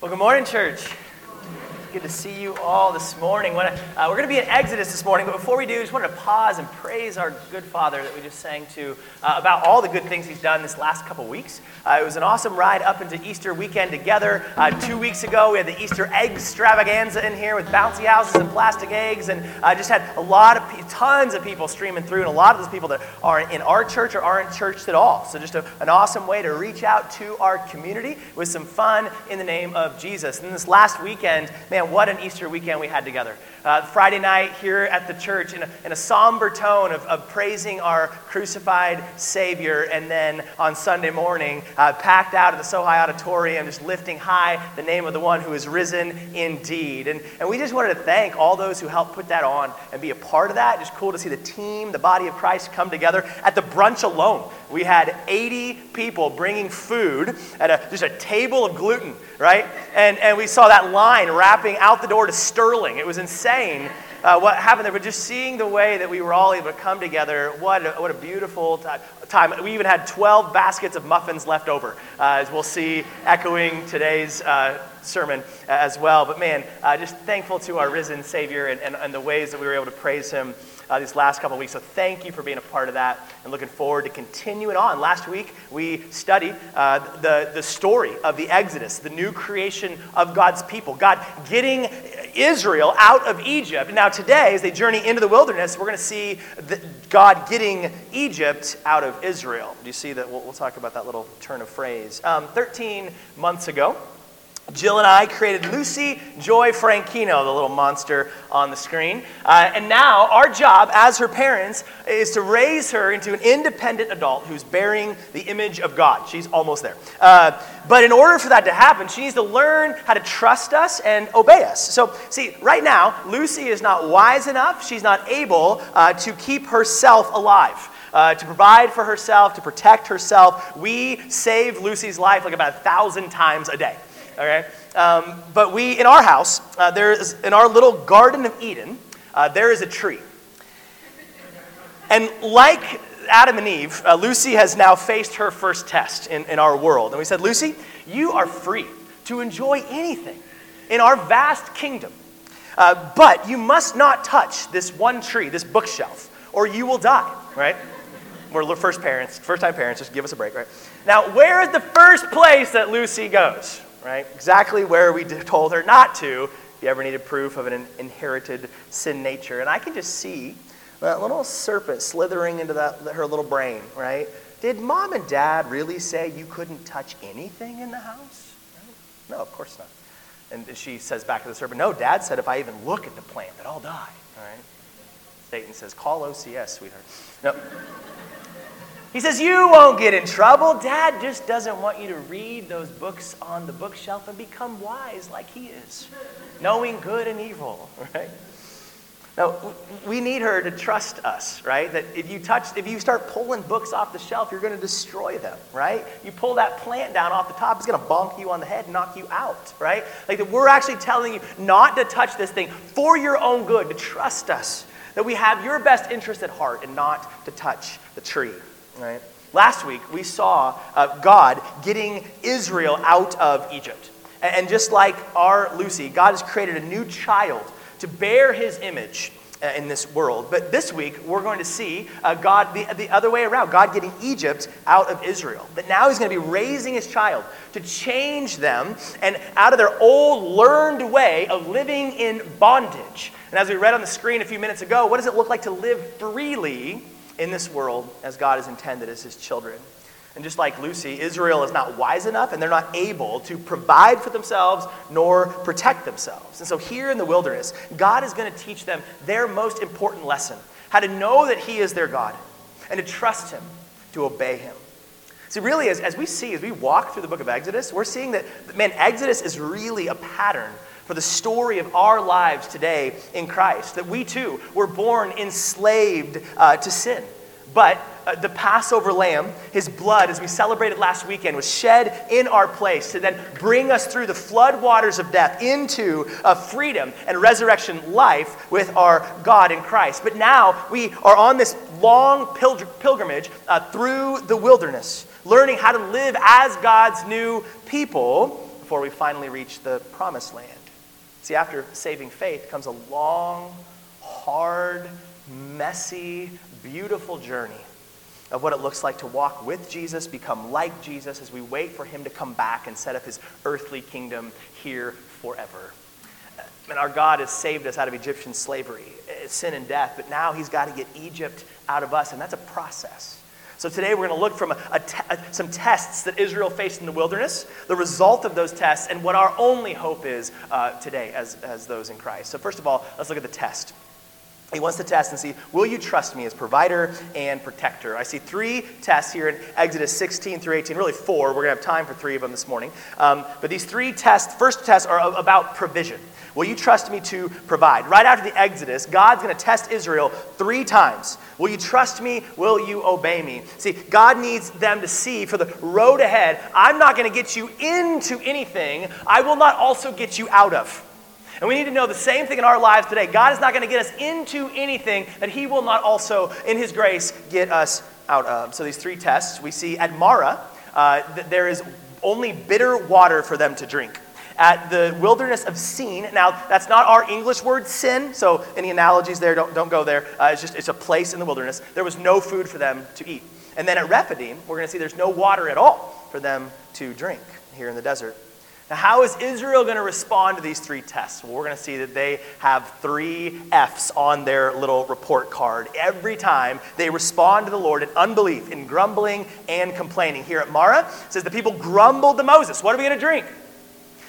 Well, good morning, church. Good to see you all this morning. Uh, we're going to be in Exodus this morning, but before we do, I just wanted to pause and praise our good Father that we just sang to uh, about all the good things He's done this last couple weeks. Uh, it was an awesome ride up into Easter weekend together. Uh, two weeks ago, we had the Easter egg extravaganza in here with bouncy houses and plastic eggs, and uh, just had a lot of pe- tons of people streaming through, and a lot of those people that are in our church or aren't church at all. So just a, an awesome way to reach out to our community with some fun in the name of Jesus. And this last weekend, man man, what an Easter weekend we had together. Uh, Friday night here at the church in a, in a somber tone of, of, praising our crucified Savior, and then on Sunday morning, uh, packed out of the SoHi Auditorium, just lifting high the name of the one who is risen indeed. And, and we just wanted to thank all those who helped put that on and be a part of that. Just cool to see the team, the body of Christ come together. At the brunch alone, we had 80 people bringing food at a, just a table of gluten, right? And, and we saw that line wrapping out the door to Sterling. It was insane uh, what happened there, but just seeing the way that we were all able to come together, what a, what a beautiful time. We even had 12 baskets of muffins left over, uh, as we'll see echoing today's uh, sermon as well. But man, uh, just thankful to our risen Savior and, and, and the ways that we were able to praise Him uh, these last couple weeks. So thank you for being a part of that and looking forward to continuing on. Last week, we studied uh, the, the story of the Exodus, the new creation of God's people, God getting Israel out of Egypt. Now, today, as they journey into the wilderness, we're going to see God getting Egypt out of Israel. Do you see that? We'll, we'll talk about that little turn of phrase. Um, 13 months ago, Jill and I created Lucy Joy Franchino, the little monster on the screen. Uh, and now, our job as her parents is to raise her into an independent adult who's bearing the image of God. She's almost there. Uh, but in order for that to happen, she needs to learn how to trust us and obey us. So, see, right now, Lucy is not wise enough, she's not able uh, to keep herself alive. Uh, to provide for herself, to protect herself. We save Lucy's life like about a thousand times a day okay? Um, but we, in our house, uh, there is, in our little Garden of Eden, uh, there is a tree. And like Adam and Eve, uh, Lucy has now faced her first test in, in our world. And we said, Lucy, you are free to enjoy anything in our vast kingdom. Uh, but you must not touch this one tree, this bookshelf, or you will die, right? We're first parents, first time parents, just give us a break, right? Now, where is the first place that Lucy goes? Right? Exactly where we told her not to if you ever needed proof of an inherited sin nature. And I can just see that little serpent slithering into that, her little brain, right? Did mom and dad really say you couldn't touch anything in the house? No, of course not. And she says back to the serpent, No, dad said if I even look at the plant that I'll die. All right? Satan says, Call OCS, sweetheart. No. He says, You won't get in trouble. Dad just doesn't want you to read those books on the bookshelf and become wise like he is, knowing good and evil, right? Now, we need her to trust us, right? That if you touch, if you start pulling books off the shelf, you're going to destroy them, right? You pull that plant down off the top, it's going to bonk you on the head and knock you out, right? Like that we're actually telling you not to touch this thing for your own good, to trust us, that we have your best interest at heart and not to touch the tree. Right? Last week, we saw uh, God getting Israel out of Egypt. And, and just like our Lucy, God has created a new child to bear his image uh, in this world. But this week, we're going to see uh, God the, the other way around God getting Egypt out of Israel. But now he's going to be raising his child to change them and out of their old learned way of living in bondage. And as we read on the screen a few minutes ago, what does it look like to live freely in this world as God has intended as his children. And just like Lucy, Israel is not wise enough and they're not able to provide for themselves nor protect themselves. And so here in the wilderness, God is going to teach them their most important lesson how to know that He is their God and to trust Him, to obey Him. See, really, as, as we see, as we walk through the book of Exodus, we're seeing that, man, Exodus is really a pattern for the story of our lives today in Christ. That we too were born enslaved uh, to sin. But uh, the Passover lamb, his blood, as we celebrated last weekend, was shed in our place to then bring us through the flood waters of death into uh, freedom and resurrection life with our God in Christ. But now we are on this long pilgr- pilgrimage uh, through the wilderness, learning how to live as God's new people before we finally reach the promised land. See, after saving faith comes a long, hard, messy, beautiful journey of what it looks like to walk with Jesus, become like Jesus as we wait for him to come back and set up his earthly kingdom here forever. And our God has saved us out of Egyptian slavery, eh, sin and death, but now he's got to get Egypt out of us, and that's a process. So today we're going to look from a, a te- some tests that Israel faced in the wilderness, the result of those tests, and what our only hope is uh, today as, as those in Christ. So first of all, let's look at the test. He wants to test and see, will you trust me as provider and protector? I see three tests here in Exodus 16 through 18, really four. We're going to have time for three of them this morning. Um, but these three tests, first tests are about provision. Will you trust me to provide? Right after the Exodus, God's going to test Israel three times. Will you trust me? Will you obey me? See, God needs them to see for the road ahead, I'm not going to get you into anything, I will not also get you out of. And we need to know the same thing in our lives today. God is not going to get us into anything that He will not also, in His grace, get us out of. So, these three tests we see at Marah, uh, that there is only bitter water for them to drink. At the wilderness of Sin, now that's not our English word sin, so any analogies there, don't, don't go there. Uh, it's just it's a place in the wilderness. There was no food for them to eat. And then at Rephidim, we're going to see there's no water at all for them to drink here in the desert. Now, how is Israel going to respond to these three tests? Well, we're going to see that they have three F's on their little report card. Every time they respond to the Lord in unbelief, in grumbling and complaining. Here at Marah, it says the people grumbled to Moses, What are we going to drink?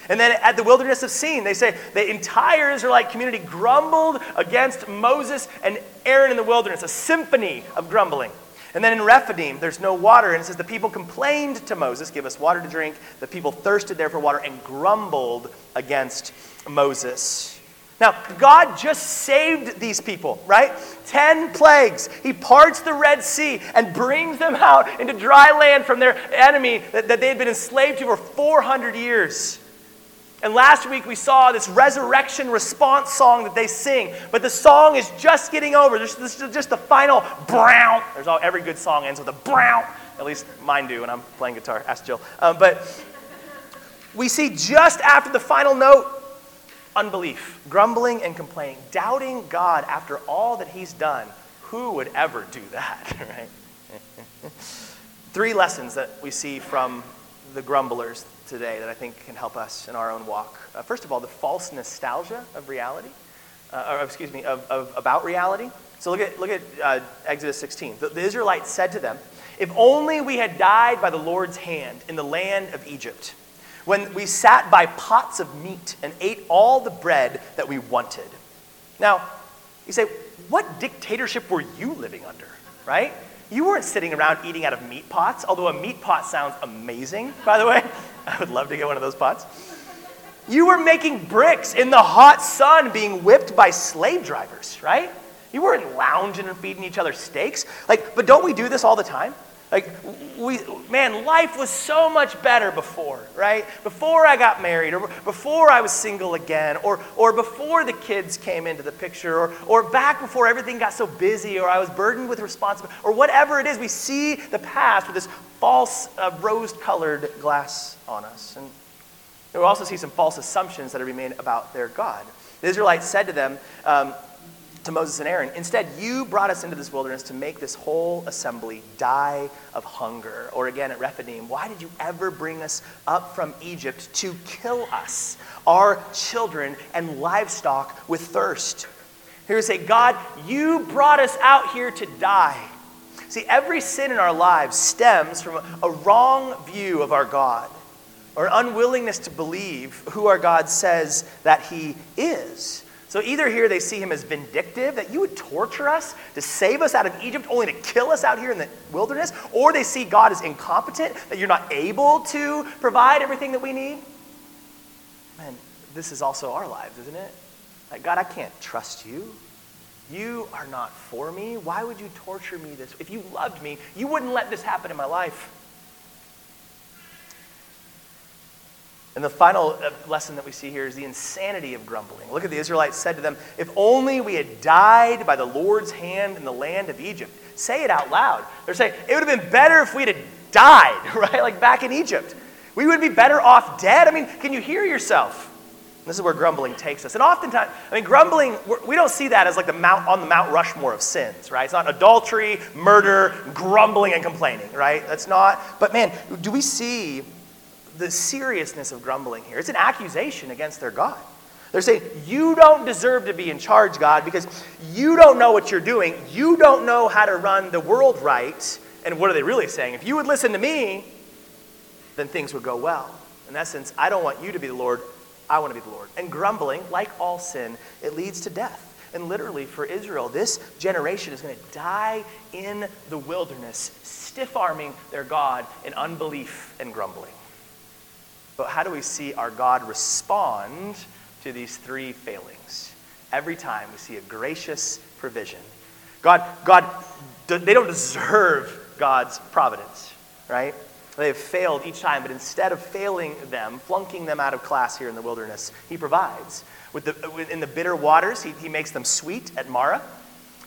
And then at the wilderness of Sin, they say the entire Israelite community grumbled against Moses and Aaron in the wilderness, a symphony of grumbling. And then in Rephidim, there's no water. And it says, The people complained to Moses, Give us water to drink. The people thirsted there for water and grumbled against Moses. Now, God just saved these people, right? Ten plagues. He parts the Red Sea and brings them out into dry land from their enemy that, that they had been enslaved to for 400 years. And last week we saw this resurrection response song that they sing, but the song is just getting over. This, is just the final brown. There's all every good song ends with a brown. At least mine do when I'm playing guitar. Ask Jill. Um, but we see just after the final note, unbelief, grumbling and complaining, doubting God after all that He's done. Who would ever do that, right? Three lessons that we see from the grumblers today that I think can help us in our own walk. Uh, first of all, the false nostalgia of reality, uh, or excuse me, of, of, about reality. So look at, look at uh, Exodus 16. The, the Israelites said to them, If only we had died by the Lord's hand in the land of Egypt, when we sat by pots of meat and ate all the bread that we wanted. Now, you say, what dictatorship were you living under, right? You weren't sitting around eating out of meat pots, although a meat pot sounds amazing, by the way. I would love to get one of those pots. You were making bricks in the hot sun being whipped by slave drivers, right? You weren't lounging and feeding each other steaks. Like, but don't we do this all the time? Like, we, man, life was so much better before, right? Before I got married, or before I was single again, or, or before the kids came into the picture, or, or back before everything got so busy, or I was burdened with responsibility, or whatever it is. We see the past with this false uh, rose colored glass on us. And we also see some false assumptions that are made about their God. The Israelites said to them, um, to Moses and Aaron, Instead, you brought us into this wilderness to make this whole assembly die of hunger. Or again at Rephidim, why did you ever bring us up from Egypt to kill us, our children and livestock, with thirst? Here we say, God, you brought us out here to die. See, every sin in our lives stems from a, wrong view of our God or an unwillingness to believe who our God says that He is. So either here they see him as vindictive, that you would torture us to save us out of Egypt only to kill us out here in the wilderness, or they see God as incompetent, that you're not able to provide everything that we need. Man, this is also our lives, isn't it? Like, God, I can't trust you. You are not for me. Why would you torture me this? If you loved me, you wouldn't let this happen in my life. And the final uh, lesson that we see here is the insanity of grumbling. Look at the Israelites said to them, If only we had died by the Lord's hand in the land of Egypt. Say it out loud. They're saying, It would have been better if we'd died, right? Like back in Egypt. We would be better off dead. I mean, can you hear yourself? This is where grumbling takes us. And oftentimes, I mean, grumbling, we don't see that as like the mount on the Mount Rushmore of sins, right? It's not adultery, murder, grumbling, and complaining, right? That's not. But man, do we see the seriousness of grumbling here? It's an accusation against their God. They're saying, You don't deserve to be in charge, God, because you don't know what you're doing. You don't know how to run the world right. And what are they really saying? If you would listen to me, then things would go well. In essence, I don't want you to be the Lord. I want to be the Lord. And grumbling, like all sin, it leads to death. And literally, for Israel, this generation is going to die in the wilderness, stiff arming their God in unbelief and grumbling. But how do we see our God respond to these three failings? Every time we see a gracious provision. God, God, they don't deserve God's providence, right? They have failed each time, but instead of failing them, flunking them out of class here in the wilderness, he provides. With the, in the bitter waters, he, he makes them sweet at Marah.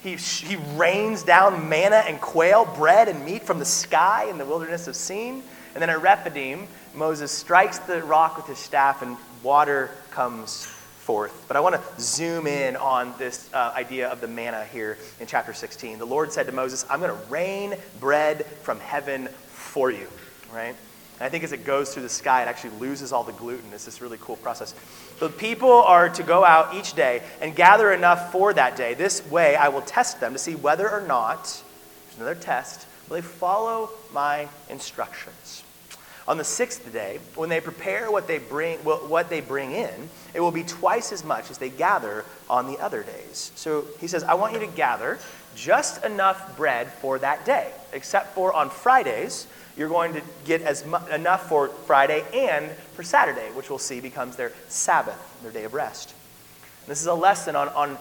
He, he rains down manna and quail, bread and meat from the sky in the wilderness of Sin. And then at Rephidim, Moses strikes the rock with his staff and water comes forth. But I want to zoom in on this uh, idea of the manna here in chapter 16. The Lord said to Moses, I'm going to rain bread from heaven for you right? And I think as it goes through the sky, it actually loses all the gluten. It's this really cool process. The people are to go out each day and gather enough for that day. This way, I will test them to see whether or not, there's another test, will they follow my instructions. On the sixth day, when they prepare what they bring, what they bring in, it will be twice as much as they gather on the other days. So he says, I want you to gather just enough bread for that day, except for on Fridays you're going to get as mu- enough for Friday and for Saturday, which we'll see becomes their Sabbath, their day of rest. And this is a lesson on, on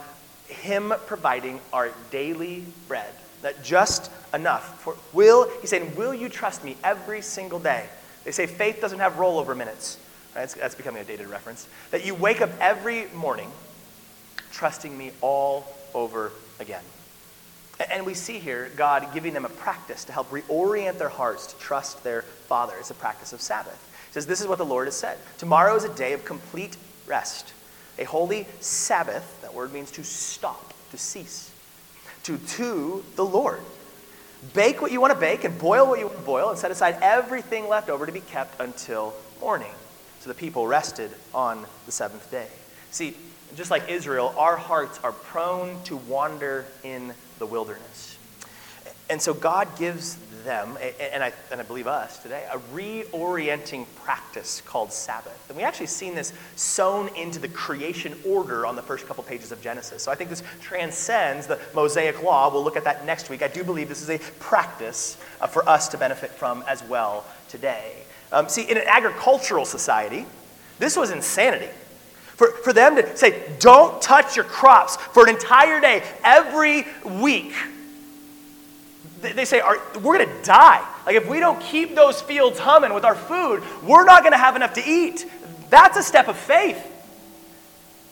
Him providing our daily bread, that just enough. For, will, he's saying, Will you trust me every single day? They say faith doesn't have rollover minutes. That's, that's becoming a dated reference. That you wake up every morning trusting me all over again. And we see here God giving them a practice to help reorient their hearts to trust their Father. It's a practice of Sabbath. Says, This is what the Lord has said. Tomorrow is a day of complete rest, a holy Sabbath. That word means to stop, to cease, to to the Lord. Bake what you want to bake and boil what you want to boil and set aside everything left over to be kept until morning. So the people rested on the seventh day. See, just like Israel, our hearts are prone to wander in the wilderness. And so God gives them, and I, and I believe us today, a reorienting practice called Sabbath. And we actually seen this sewn into the creation order on the first couple pages of Genesis. So I think this transcends the Mosaic law. We'll look at that next week. I do believe this is a practice uh, for us to benefit from as well today. Um, see, in an agricultural society, this was insanity. For, for them to say, don't touch your crops for an entire day, every week. They say, we're going to die. Like, if we don't keep those fields humming with our food, we're not going to have enough to eat. That's a step of faith.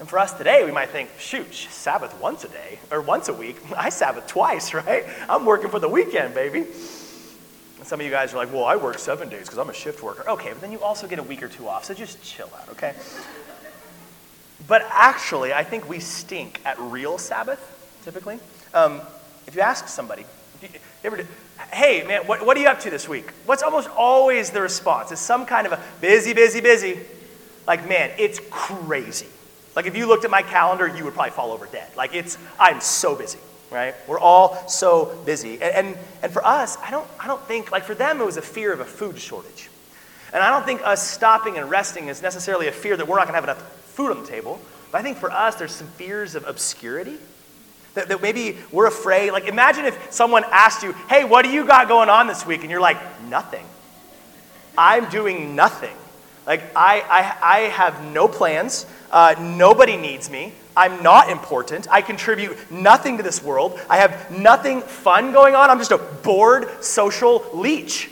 And for us today, we might think, shoot, Sabbath once a day or once a week. I Sabbath twice, right? I'm working for the weekend, baby. And some of you guys are like, well, I work seven days because I'm a shift worker. Okay, but then you also get a week or two off, so just chill out, okay? But actually, I think we stink at real Sabbath, typically. Um, if you ask somebody, ever hey, man, what, what are you up to this week? What's almost always the response? Is some kind of a busy, busy, busy. Like, man, it's crazy. Like, if you looked at my calendar, you would probably fall over dead. Like, it's, I'm so busy, right? We're all so busy. And, and, and for us, I don't, I don't think, like, for them, it was a fear of a food shortage. And I don't think us stopping and resting is necessarily a fear that we're not going to have enough food on the table. But I think for us, there's some fears of obscurity. That, that maybe we're afraid. Like, imagine if someone asked you, hey, what do you got going on this week? And you're like, nothing. I'm doing nothing. Like, I, I, I have no plans. Uh, nobody needs me. I'm not important. I contribute nothing to this world. I have nothing fun going on. I'm just a bored social leech.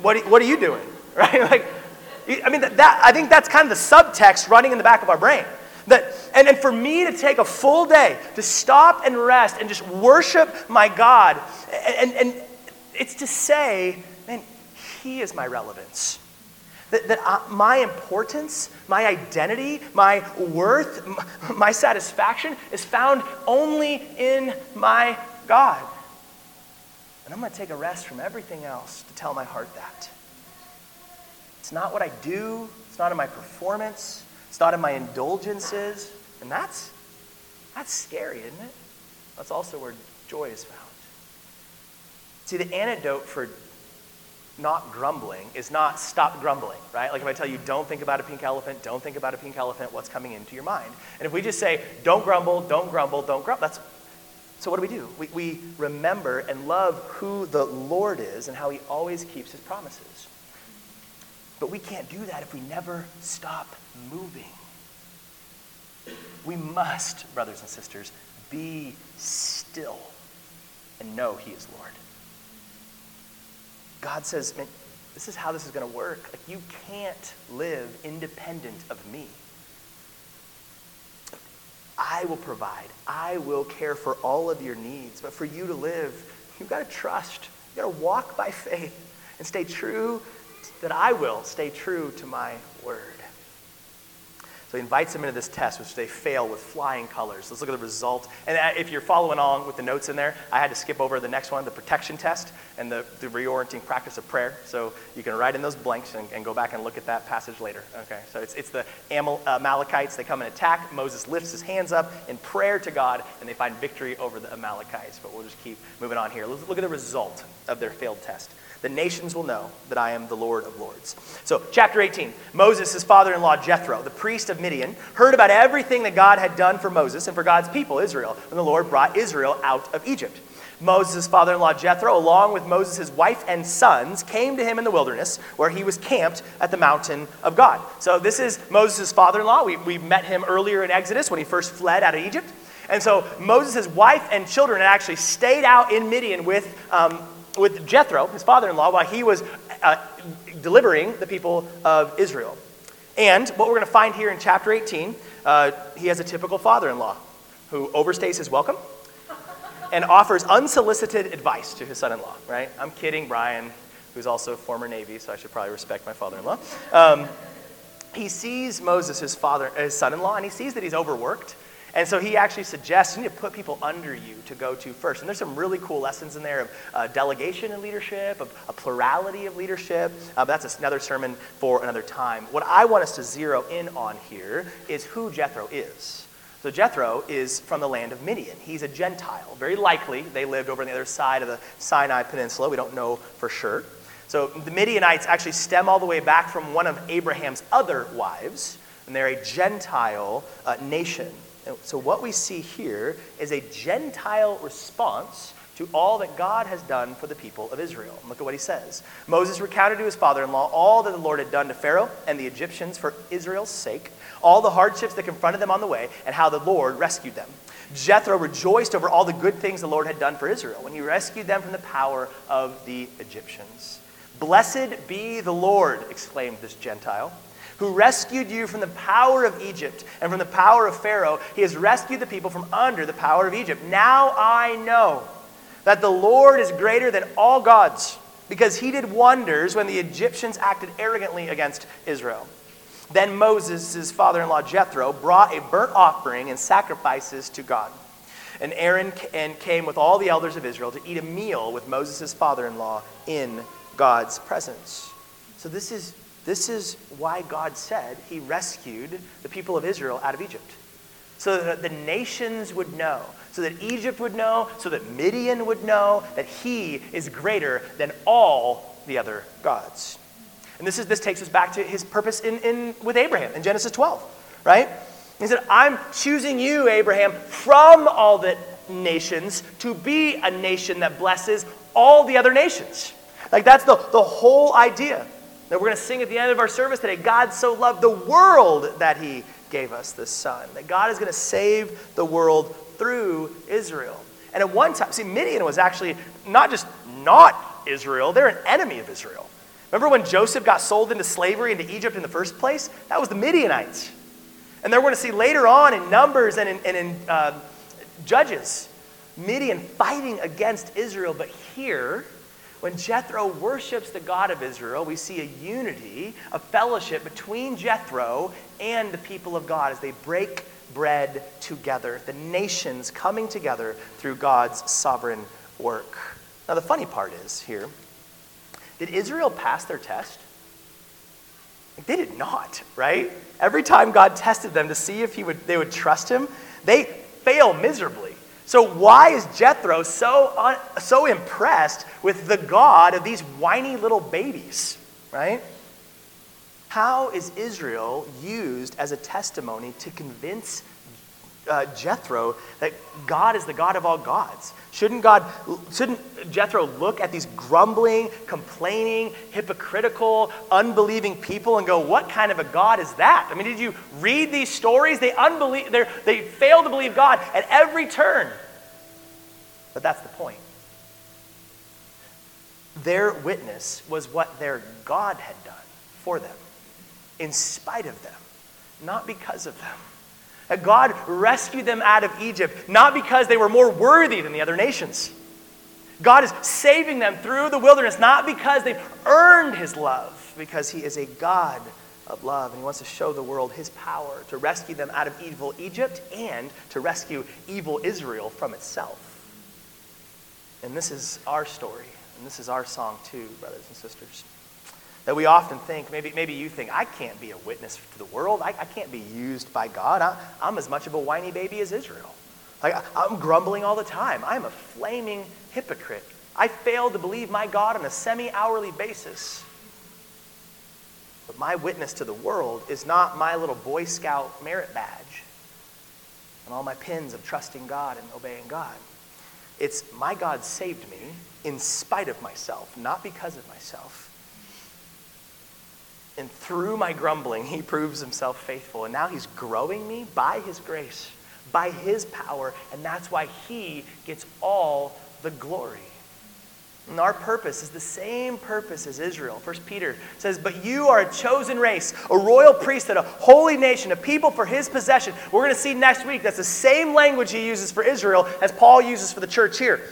What, what are you doing? Right? Like, I mean, that, that, I think that's kind of the subtext running in the back of our brain. That, and, and for me to take a full day to stop and rest and just worship my God, and, and, and it's to say, man, He is my relevance. That, that I, my importance, my identity, my worth, my satisfaction is found only in my God. And I'm going to take a rest from everything else to tell my heart that. It's not what I do, it's not in my performance, it's not in my indulgences. And that's, that's scary, isn't it? That's also where joy is found. See, the antidote for not grumbling is not stop grumbling, right? Like if I tell you, don't think about a pink elephant, don't think about a pink elephant, what's coming into your mind? And if we just say, don't grumble, don't grumble, don't grumble, that's so what do we do? We, we remember and love who the Lord is and how he always keeps his promises. But we can't do that if we never stop moving. We must, brothers and sisters, be still and know he is Lord. God says, man, this is how this is going to work. Like, you can't live independent of me. I will provide. I will care for all of your needs. But for you to live, you've got to trust. You've got to walk by faith and stay true that I will stay true to my word. So he invites them into this test, which they fail with flying colors. Let's look at the result. And uh, if you're following along with the notes in there, I had to skip over the next one, the protection test and the, the reorienting practice of prayer. So you can write in those blanks and, and go back and look at that passage later. Okay, so it's, it's the uh, Amalekites. They come and attack. Moses lifts his hands up in prayer to God, and they find victory over the Amalekites. But we'll just keep moving on here. Let's look at the result of their failed test. The nations will know that I am the Lord of Lords. So, chapter 18 Moses, his father in law Jethro, the priest of Midian, heard about everything that God had done for Moses and for God's people, Israel, when the Lord brought Israel out of Egypt. Moses' father in law Jethro, along with Moses' wife and sons, came to him in the wilderness where he was camped at the mountain of God. So, this is Moses' father in law. We, we met him earlier in Exodus when he first fled out of Egypt. And so, Moses' wife and children had actually stayed out in Midian with um, with Jethro, his father in law, while he was uh, delivering the people of Israel. And what we're going to find here in chapter 18, uh, he has a typical father in law who overstays his welcome and offers unsolicited advice to his son in law, right? I'm kidding, Brian, who's also former Navy, so I should probably respect my father in law. Um, he sees Moses, his father, his son in law, and he sees that he's overworked and so he actually suggests you need to put people under you to go to first. And there's some really cool lessons in there of uh, delegation and leadership, of a plurality of leadership. Uh, but that's another sermon for another time. What I want us to zero in on here is who Jethro is. So Jethro is from the land of Midian. He's a Gentile. Very likely they lived over on the other side of the Sinai Peninsula. We don't know for sure. So the Midianites actually stem all the way back from one of Abraham's other wives, and they're a Gentile uh, nation. So, what we see here is a Gentile response to all that God has done for the people of Israel. Look at what he says. Moses recounted to his father in law all that the Lord had done to Pharaoh and the Egyptians for Israel's sake, all the hardships that confronted them on the way, and how the Lord rescued them. Jethro rejoiced over all the good things the Lord had done for Israel when he rescued them from the power of the Egyptians. Blessed be the Lord, exclaimed this Gentile who rescued you from the power of Egypt and from the power of Pharaoh. He has rescued the people from under the power of Egypt. Now I know that the Lord is greater than all gods, because he did wonders when the Egyptians acted arrogantly against Israel. Then Moses, father in law Jethro, brought a burnt offering and sacrifices to God. And Aaron and came with all the elders of Israel to eat a meal with Moses' father in law in God's presence. So, this is this is why God said he rescued the people of Israel out of Egypt. So that the nations would know, so that Egypt would know, so that Midian would know that he is greater than all the other gods. And this, is, this takes us back to his purpose in, in, with Abraham in Genesis 12, right? He said, I'm choosing you, Abraham, from all the nations to be a nation that blesses all the other nations. Like that's the, the whole idea that we're going to sing at the end of our service today. God so loved the world that he gave us the Son. That God is going to save the world through Israel. And at one time, see, Midian was actually not just not Israel, they're an enemy of Israel. Remember when Joseph got sold into slavery into Egypt in the first place? That was the Midianites. And then we're going to see later on in Numbers and in, and in uh, Judges, Midian fighting against Israel. But here, When Jethro worships the God of Israel, we see a unity, a fellowship between Jethro and the people of God as they break bread together, the nations coming together through God's sovereign work. Now, the funny part is here did Israel pass their test? They did not, right? Every time God tested them to see if he would, they would trust him, they fail miserably. So, why is Jethro so, un, so impressed with the God of these whiny little babies, right? How is Israel used as a testimony to convince uh, Jethro that God is the God of all gods? Shouldn't God, shouldn't Jethro look at these grumbling, complaining, hypocritical, unbelieving people and go, "What kind of a God is that?" I mean, did you read these stories? They unbelieve, they fail to believe God at every turn. But that's the point. Their witness was what their God had done for them in spite of them, not because of them. That God rescued them out of Egypt, not because they were more worthy than the other nations. God is saving them through the wilderness, not because they've earned his love, because he is a God of love, and he wants to show the world his power to rescue them out of evil Egypt and to rescue evil Israel from itself. And this is our story, and this is our song too, brothers and sisters that we often think, maybe, maybe you think, I can't be a witness to the world. I, I can't be used by God. I, I'm as much of a whiny baby as Israel. Like, I'm grumbling all the time. I'm a flaming hypocrite. I fail to believe my God on a semi hourly basis. But my witness to the world is not my little Boy Scout merit badge and all my pins of trusting God and obeying God. It's my God saved me in spite of myself, not because of myself. And through my grumbling, he proves himself faithful. And now he's growing me by his grace, by his power. And that's why he gets all the glory. And our purpose is the same purpose as Israel. First Peter says, But you are a chosen race, a royal priesthood, a holy nation, a people for his possession. We're going to see next week that's the same language he uses for Israel as Paul uses for the church here.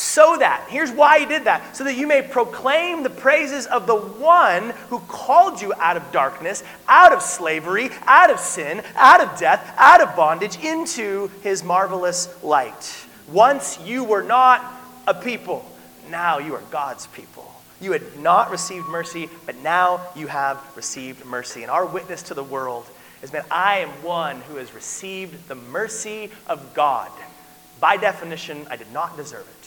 So that, here's why he did that, so that you may proclaim the praises of the one who called you out of darkness, out of slavery, out of sin, out of death, out of bondage, into his marvelous light. Once you were not a people, now you are God's people. You had not received mercy, but now you have received mercy. And our witness to the world is that I am one who has received the mercy of God. By definition, I did not deserve it.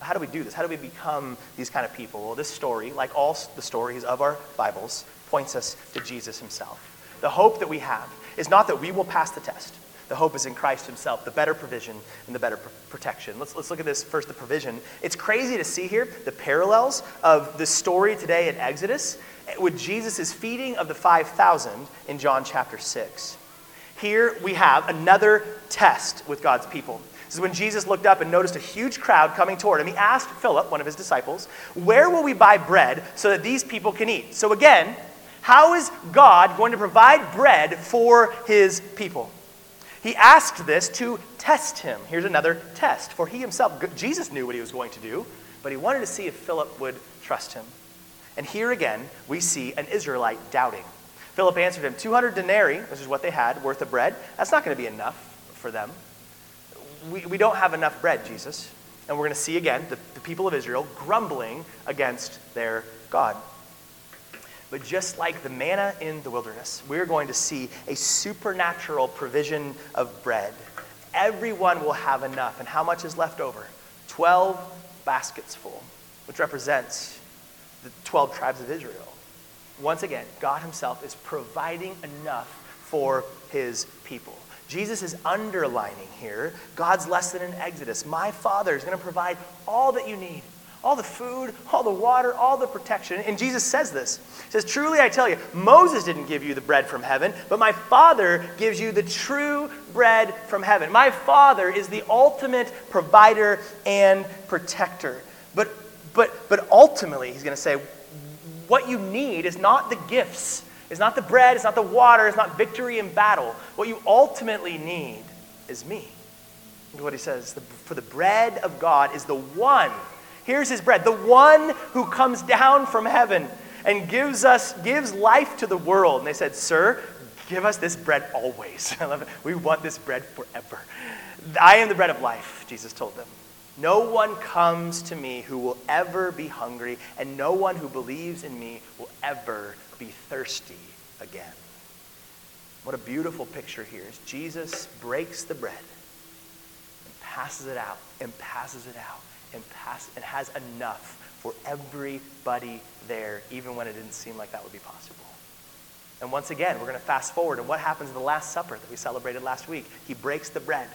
How do we do this? How do we become these kind of people? Well, this story, like all the stories of our Bibles, points us to Jesus himself. The hope that we have is not that we will pass the test. The hope is in Christ himself, the better provision and the better pr- protection. Let's, let's look at this first, the provision. It's crazy to see here the parallels of the story today in Exodus eh, with Jesus' feeding of the 5,000 in John chapter 6. Here we have another test with God's people. This is when Jesus looked up and noticed a huge crowd coming toward him. He asked Philip, one of his disciples, Where will we buy bread so that these people can eat? So, again, how is God going to provide bread for his people? He asked this to test him. Here's another test. For he himself, Jesus knew what he was going to do, but he wanted to see if Philip would trust him. And here again, we see an Israelite doubting. Philip answered him, 200 denarii, which is what they had, worth of bread. That's not going to be enough for them we, we don't have enough bread, Jesus. And we're going to see again the, the people of Israel grumbling against their God. But just like the manna in the wilderness, we're going to see a supernatural provision of bread. Everyone will have enough. And how much is left over? 12 baskets full, which represents the 12 tribes of Israel. Once again, God Himself is providing enough for His people. Jesus is underlining here God's lesson in Exodus. My Father is going to provide all that you need all the food, all the water, all the protection. And Jesus says this. He says, Truly I tell you, Moses didn't give you the bread from heaven, but my Father gives you the true bread from heaven. My Father is the ultimate provider and protector. But but but ultimately, he's going to say, what you need is not the gifts it's not the bread, it's not the water, it's not victory in battle. What you ultimately need is me. Look what he says. For the bread of God is the one, Here's his bread, the one who comes down from heaven and gives us gives life to the world. And they said, "Sir, give us this bread always." I love it. We want this bread forever. I am the bread of life, Jesus told them. No one comes to me who will ever be hungry, and no one who believes in me will ever be thirsty again. What a beautiful picture here is Jesus breaks the bread and passes it out and passes it out and pass and has enough for everybody there, even when it didn't seem like that would be possible. And once again, we're going to fast forward. And what happens in the Last Supper that we celebrated last week? He breaks the bread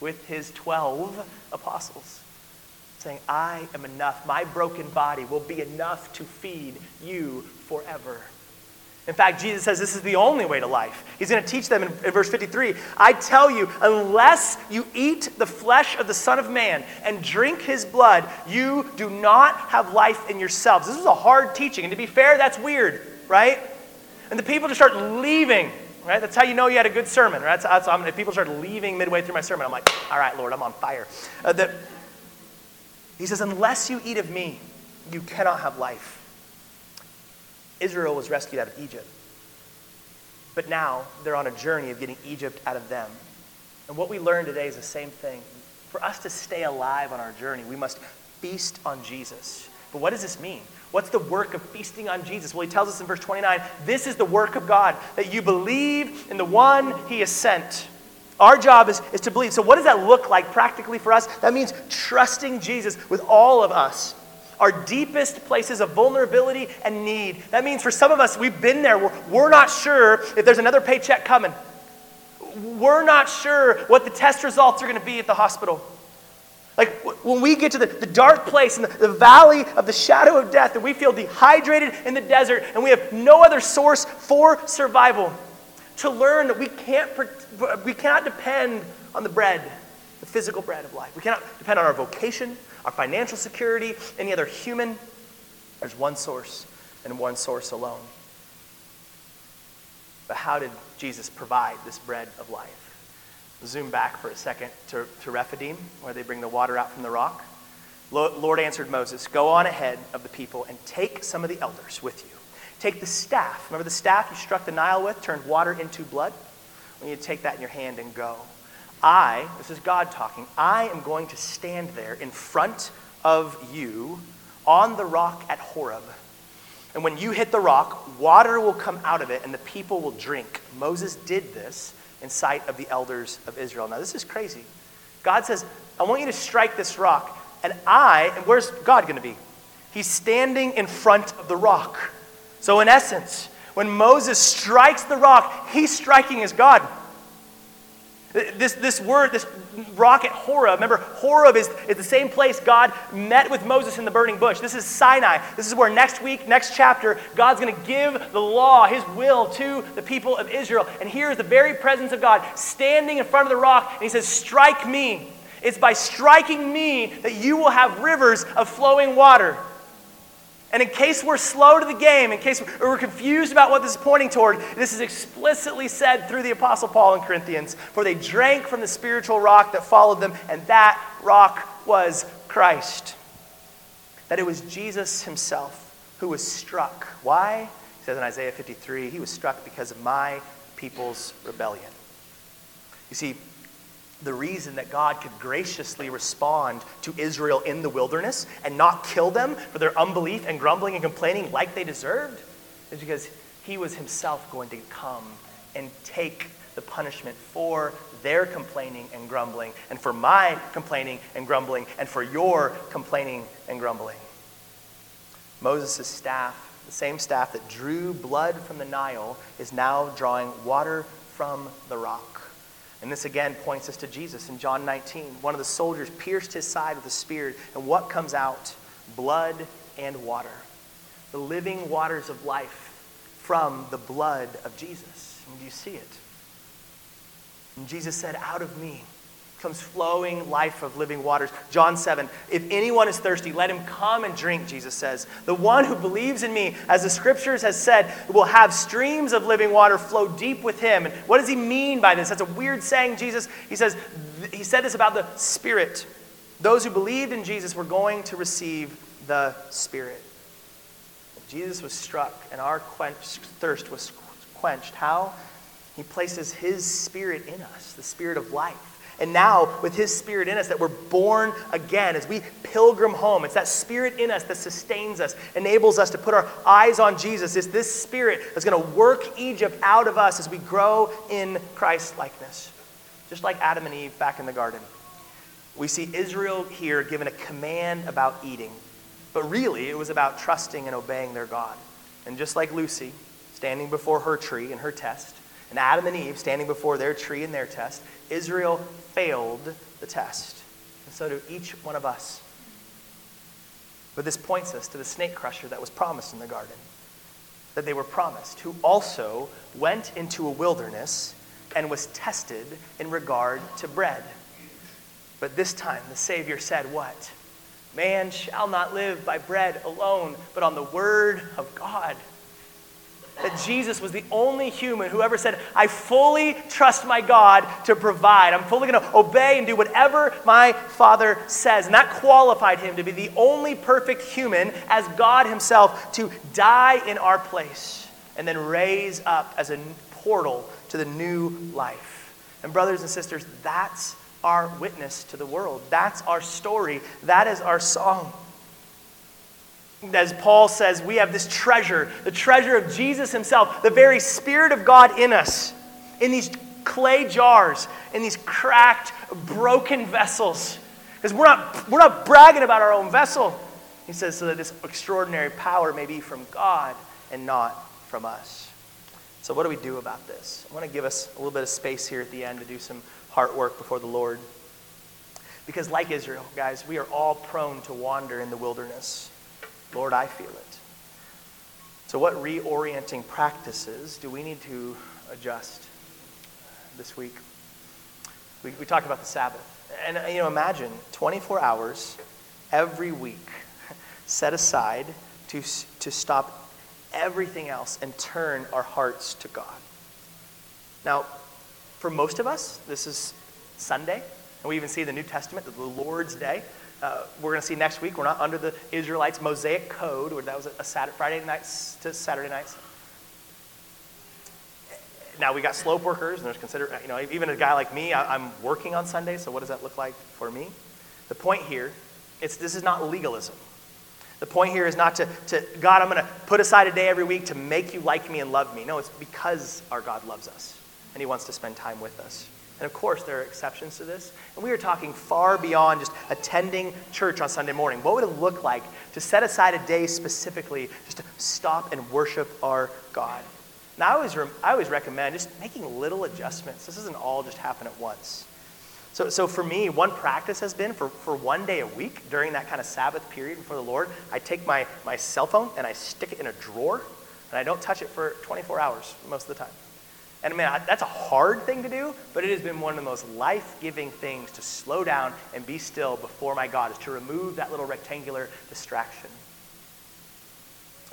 with his 12 apostles, saying, I am enough. My broken body will be enough to feed you forever. In fact, Jesus says this is the only way to life. He's going to teach them in, in, verse 53 I tell you, unless you eat the flesh of the Son of Man and drink his blood, you do not have life in yourselves. This is a hard teaching. And to be fair, that's weird, right? And the people just start leaving, right? That's how you know you had a good sermon, right? That's, that's, people start leaving midway through my sermon, I'm like, all right, Lord, I'm on fire. Uh, the, he says, unless you eat of me, you cannot have life. Israel was rescued out of Egypt. But now they're on a journey of getting Egypt out of them. And what we learn today is the same thing. For us to stay alive on our journey, we must feast on Jesus. But what does this mean? What's the work of feasting on Jesus? Well, he tells us in verse 29 this is the work of God, that you believe in the one he has sent. Our job is, is to believe. So, what does that look like practically for us? That means trusting Jesus with all of us our deepest places of vulnerability and need. That means for some of us, we've been there. We're, we're not sure if there's another paycheck coming. We're not sure what the test results are going to be at the hospital. Like when we get to the, the dark place in the, the valley of the shadow of death, and we feel dehydrated in the desert, and we have no other source for survival, to learn that we, can't, we cannot depend on the bread, the physical bread of life. We cannot depend on our vocation, our financial security, any other human. There's one source and one source alone. But how did Jesus provide this bread of life? Zoom back for a second to, to Rephidim, where they bring the water out from the rock. Lord answered Moses, Go on ahead of the people and take some of the elders with you. Take the staff. Remember the staff you struck the Nile with, turned water into blood? When you take that in your hand and go. I, this is God talking, I am going to stand there in front of you on the rock at Horeb. And when you hit the rock, water will come out of it and the people will drink. Moses did this in sight of the elders of Israel. Now, this is crazy. God says, I want you to strike this rock. And I, and where's God going to be? He's standing in front of the rock. So, in essence, when Moses strikes the rock, he's striking as God. This, this word, this rock at Horeb, remember, Horeb is, is the same place God met with Moses in the burning bush. This is Sinai. This is where next week, next chapter, God's going to give the law, his will to the people of Israel. And here is the very presence of God standing in front of the rock, and he says, Strike me. It's by striking me that you will have rivers of flowing water. And in case we're slow to the game, in case we're confused about what this is pointing toward, this is explicitly said through the Apostle Paul in Corinthians. For they drank from the spiritual rock that followed them, and that rock was Christ. That it was Jesus himself who was struck. Why? He says in Isaiah 53, he was struck because of my people's rebellion. You see, the reason that God could graciously respond to Israel in the wilderness and not kill them for their unbelief and grumbling and complaining like they deserved is because he was himself going to come and take the punishment for their complaining and grumbling, and for my complaining and grumbling, and for your complaining and grumbling. Moses' staff, the same staff that drew blood from the Nile, is now drawing water from the rock. And this again points us to Jesus in John 19. One of the soldiers pierced his side with a spear, and what comes out? Blood and water. The living waters of life from the blood of Jesus. And do you see it? And Jesus said, Out of me comes flowing life of living waters. John 7, if anyone is thirsty, let him come and drink, Jesus says. The one who believes in me, as the scriptures has said, will have streams of living water flow deep with him. And what does he mean by this? That's a weird saying, Jesus. He says, he said this about the Spirit. Those who believed in Jesus were going to receive the Spirit. Jesus was struck and our quenched, thirst was quenched. How? He places His Spirit in us, the Spirit of life. And now, with His Spirit in us, that we're born again as we pilgrim home. It's that Spirit in us that sustains us, enables us to put our eyes on Jesus. It's this Spirit that's going to work Egypt out of us as we grow in Christ likeness. Just like Adam and Eve back in the garden. We see Israel here given a command about eating, but really it was about trusting and obeying their God. And just like Lucy, standing before her tree and her test, and Adam and Eve standing before their tree and their test, Israel failed the test. And so do each one of us. But this points us to the snake crusher that was promised in the garden, that they were promised, who also went into a wilderness and was tested in regard to bread. But this time the Savior said, What? Man shall not live by bread alone, but on the word of God that Jesus was the only human who ever said, I fully trust my God to provide. I'm fully going to obey and do whatever my Father says. And that qualified him to be the only perfect human as God himself to die in our place and then raise up as a portal to the new life. And, brothers and sisters, that's our witness to the world. That's our story. That is our song as Paul says, we have this treasure, the treasure of Jesus himself, the very Spirit of God in us, in these clay jars, in these cracked, broken vessels. Because we're not, we're not bragging about our own vessel. He says, so that this extraordinary power may be from God and not from us. So, what do we do about this? I want to give us a little bit of space here at the end to do some heart work before the Lord. Because, like Israel, guys, we are all prone to wander in the wilderness. Lord, I feel it. So, what reorienting practices do we need to adjust this week? We, we talked about the Sabbath. And, you know, imagine 24 hours every week set aside to, to stop everything else and turn our hearts to God. Now, for most of us, this is Sunday, and we even see the New Testament, the Lord's Day. Uh, we're going to see next week, we're not under the Israelites' Mosaic Code, where that was a Saturday, Friday nights to Saturday nights. Now we got slope workers, and there's consider, you know, even a guy like me, I, am working on Sunday, so what does that look like for me? The point here, it's, this is not legalism. The point here is not to, to God, I'm going to put aside a day every week to make you like me and love me. No, it's because our God loves us, and He wants to spend time with us. And of course, there are exceptions to this. And we are talking far beyond just attending church on Sunday morning. What would it look like to set aside a day specifically just to stop and worship our God? Now, I always, I always recommend just making little adjustments. This doesn't all just happen at once. So, so for me, one practice has been for, for one day a week during that kind of Sabbath period before the Lord, I take my, my cell phone and I stick it in a drawer and I don't touch it for 24 hours most of the time. And I mean, that's a hard thing to do, but it has been one of the most life giving things to slow down and be still before my God, is to remove that little rectangular distraction.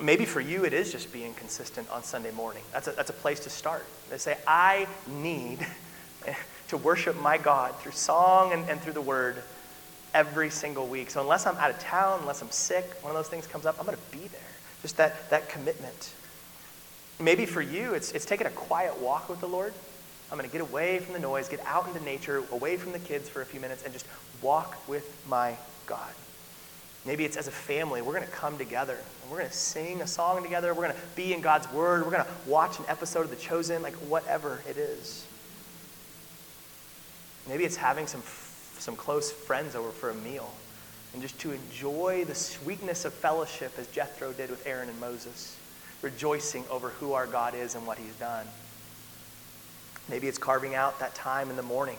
Maybe for you, it is just being consistent on Sunday morning. That's a, that's a place to start. They say, I need to worship my God through song and, and through the word every single week. So unless I'm out of town, unless I'm sick, one of those things comes up, I'm going to be there. Just that, that commitment. Maybe for you, it's, it's taking a quiet walk with the Lord. I'm going to get away from the noise, get out into nature, away from the kids for a few minutes, and just walk with my God. Maybe it's as a family, we're going to come together and we're going to sing a song together. We're going to be in God's Word. We're going to watch an episode of The Chosen, like whatever it is. Maybe it's having some, some close friends over for a meal and just to enjoy the sweetness of fellowship as Jethro did with Aaron and Moses rejoicing over who our God is and what He's done. Maybe it's carving out that time in the morning,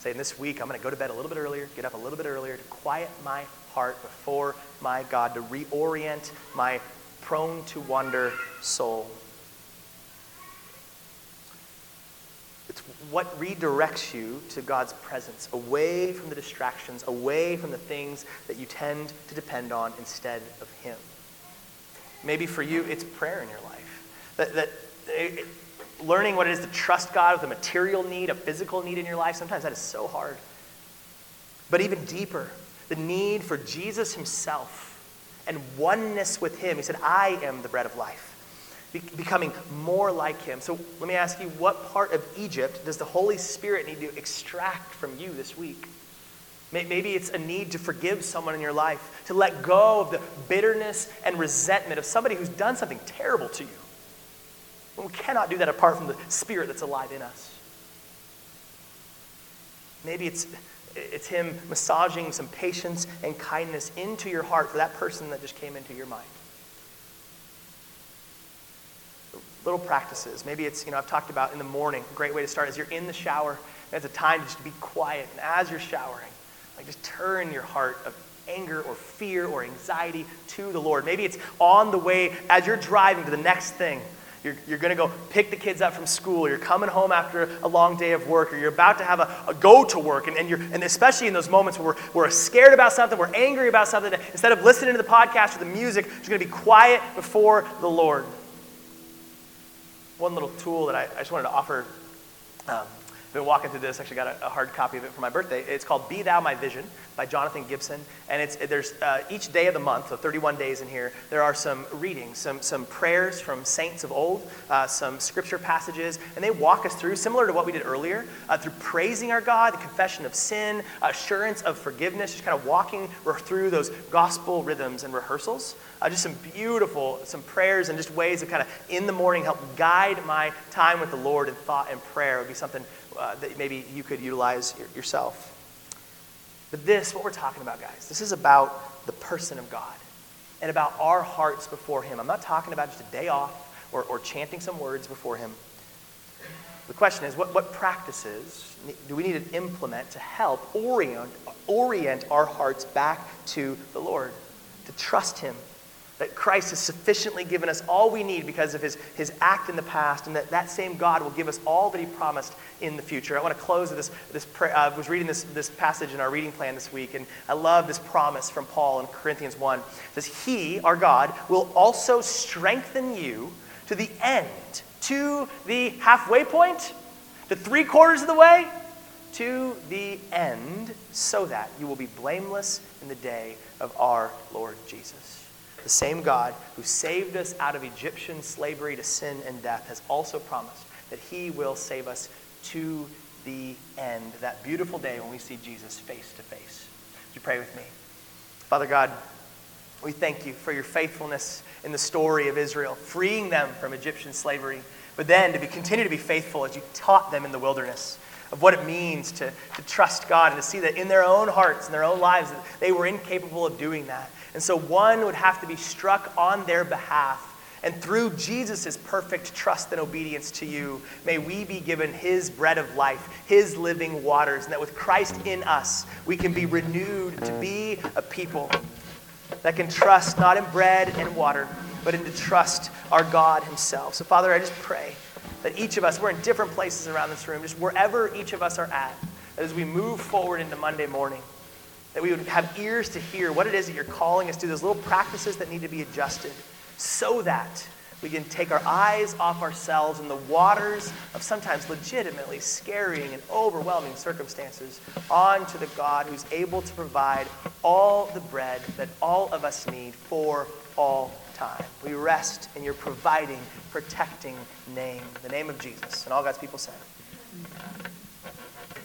saying, This week I'm going to go to bed a little bit earlier, get up a little bit earlier to quiet my heart before my God, to reorient my prone to wander soul. It's what redirects you to God's presence, away from the distractions, away from the things that you tend to depend on instead of Him. Maybe for you, it's prayer in your life. That, that it, learning what it is to trust God with a material need, a physical need in your life, sometimes that is so hard. But even deeper, the need for Jesus himself and oneness with him. He said, I am the bread of life. Be- becoming more like him. So let me ask you, what part of Egypt does the Holy Spirit need to extract from you this week? Maybe it's a need to forgive someone in your life, to let go of the bitterness and resentment of somebody who's done something terrible to you. we cannot do that apart from the Spirit that's alive in us. Maybe it's, it's Him massaging some patience and kindness into your heart for that person that just came into your mind. Little practices. Maybe it's, you know, I've talked about in the morning. A great way to start is you're in the shower. And it's a time just to be quiet. And as you're showering, like just turn your heart of anger or fear or anxiety to the Lord. Maybe it's on the way as you're driving to the next thing. You're, you're going to go pick the kids up from school. You're coming home after a long day of work, or you're about to have a, a go to work. And, and, you're, and especially in those moments where we're, we're scared about something, we're angry about something, instead of listening to the podcast or the music, you're going to be quiet before the Lord. One little tool that I, I just wanted to offer um, been walking through this. Actually, got a, a, hard copy of it for my birthday. It's called "Be Thou My Vision" by Jonathan Gibson, and it's there's uh, each day of the month, so 31 days in here. There are some readings, some some prayers from saints of old, uh, some scripture passages, and they walk us through, similar to what we did earlier, uh, through praising our God, the confession of sin, assurance of forgiveness, just kind of walking through those gospel rhythms and rehearsals. Uh, just some beautiful, some prayers and just ways of kind of in the morning help guide my time with the Lord in thought and prayer. It would be something uh, that maybe you could utilize yourself. But this, what we're talking about, guys, this is about the person of God and about our hearts before Him. I'm not talking about just a day off or, or chanting some words before Him. The question is what, what practices do we need to implement to help orient, orient our hearts back to the Lord, to trust Him, that Christ has sufficiently given us all we need because of his, his act in the past, and that that same God will give us all that he promised in the future. I want to close with this. this prayer. Uh, I was reading this, this passage in our reading plan this week, and I love this promise from Paul in Corinthians 1. It says, He, our God, will also strengthen you to the end, to the halfway point, to three quarters of the way, to the end, so that you will be blameless in the day of our Lord Jesus. The same God who saved us out of Egyptian slavery to sin and death has also promised that he will save us to the end, that beautiful day when we see Jesus face to face. Would you pray with me? Father God, we thank you for your faithfulness in the story of Israel, freeing them from Egyptian slavery, but then to be, continue to be faithful as you taught them in the wilderness of what it means to, to trust God and to see that in their own hearts and their own lives they were incapable of doing that. And so one would have to be struck on their behalf. And through Jesus' perfect trust and obedience to you, may we be given his bread of life, his living waters, and that with Christ in us, we can be renewed to be a people that can trust not in bread and water, but in to trust our God himself. So, Father, I just pray that each of us, we're in different places around this room, just wherever each of us are at, that as we move forward into Monday morning, that we would have ears to hear what it is that you're calling us to, those little practices that need to be adjusted, so that we can take our eyes off ourselves and the waters of sometimes legitimately scaring and overwhelming circumstances onto the God who's able to provide all the bread that all of us need for all time. We rest in your providing, protecting name, the name of Jesus. And all God's people say.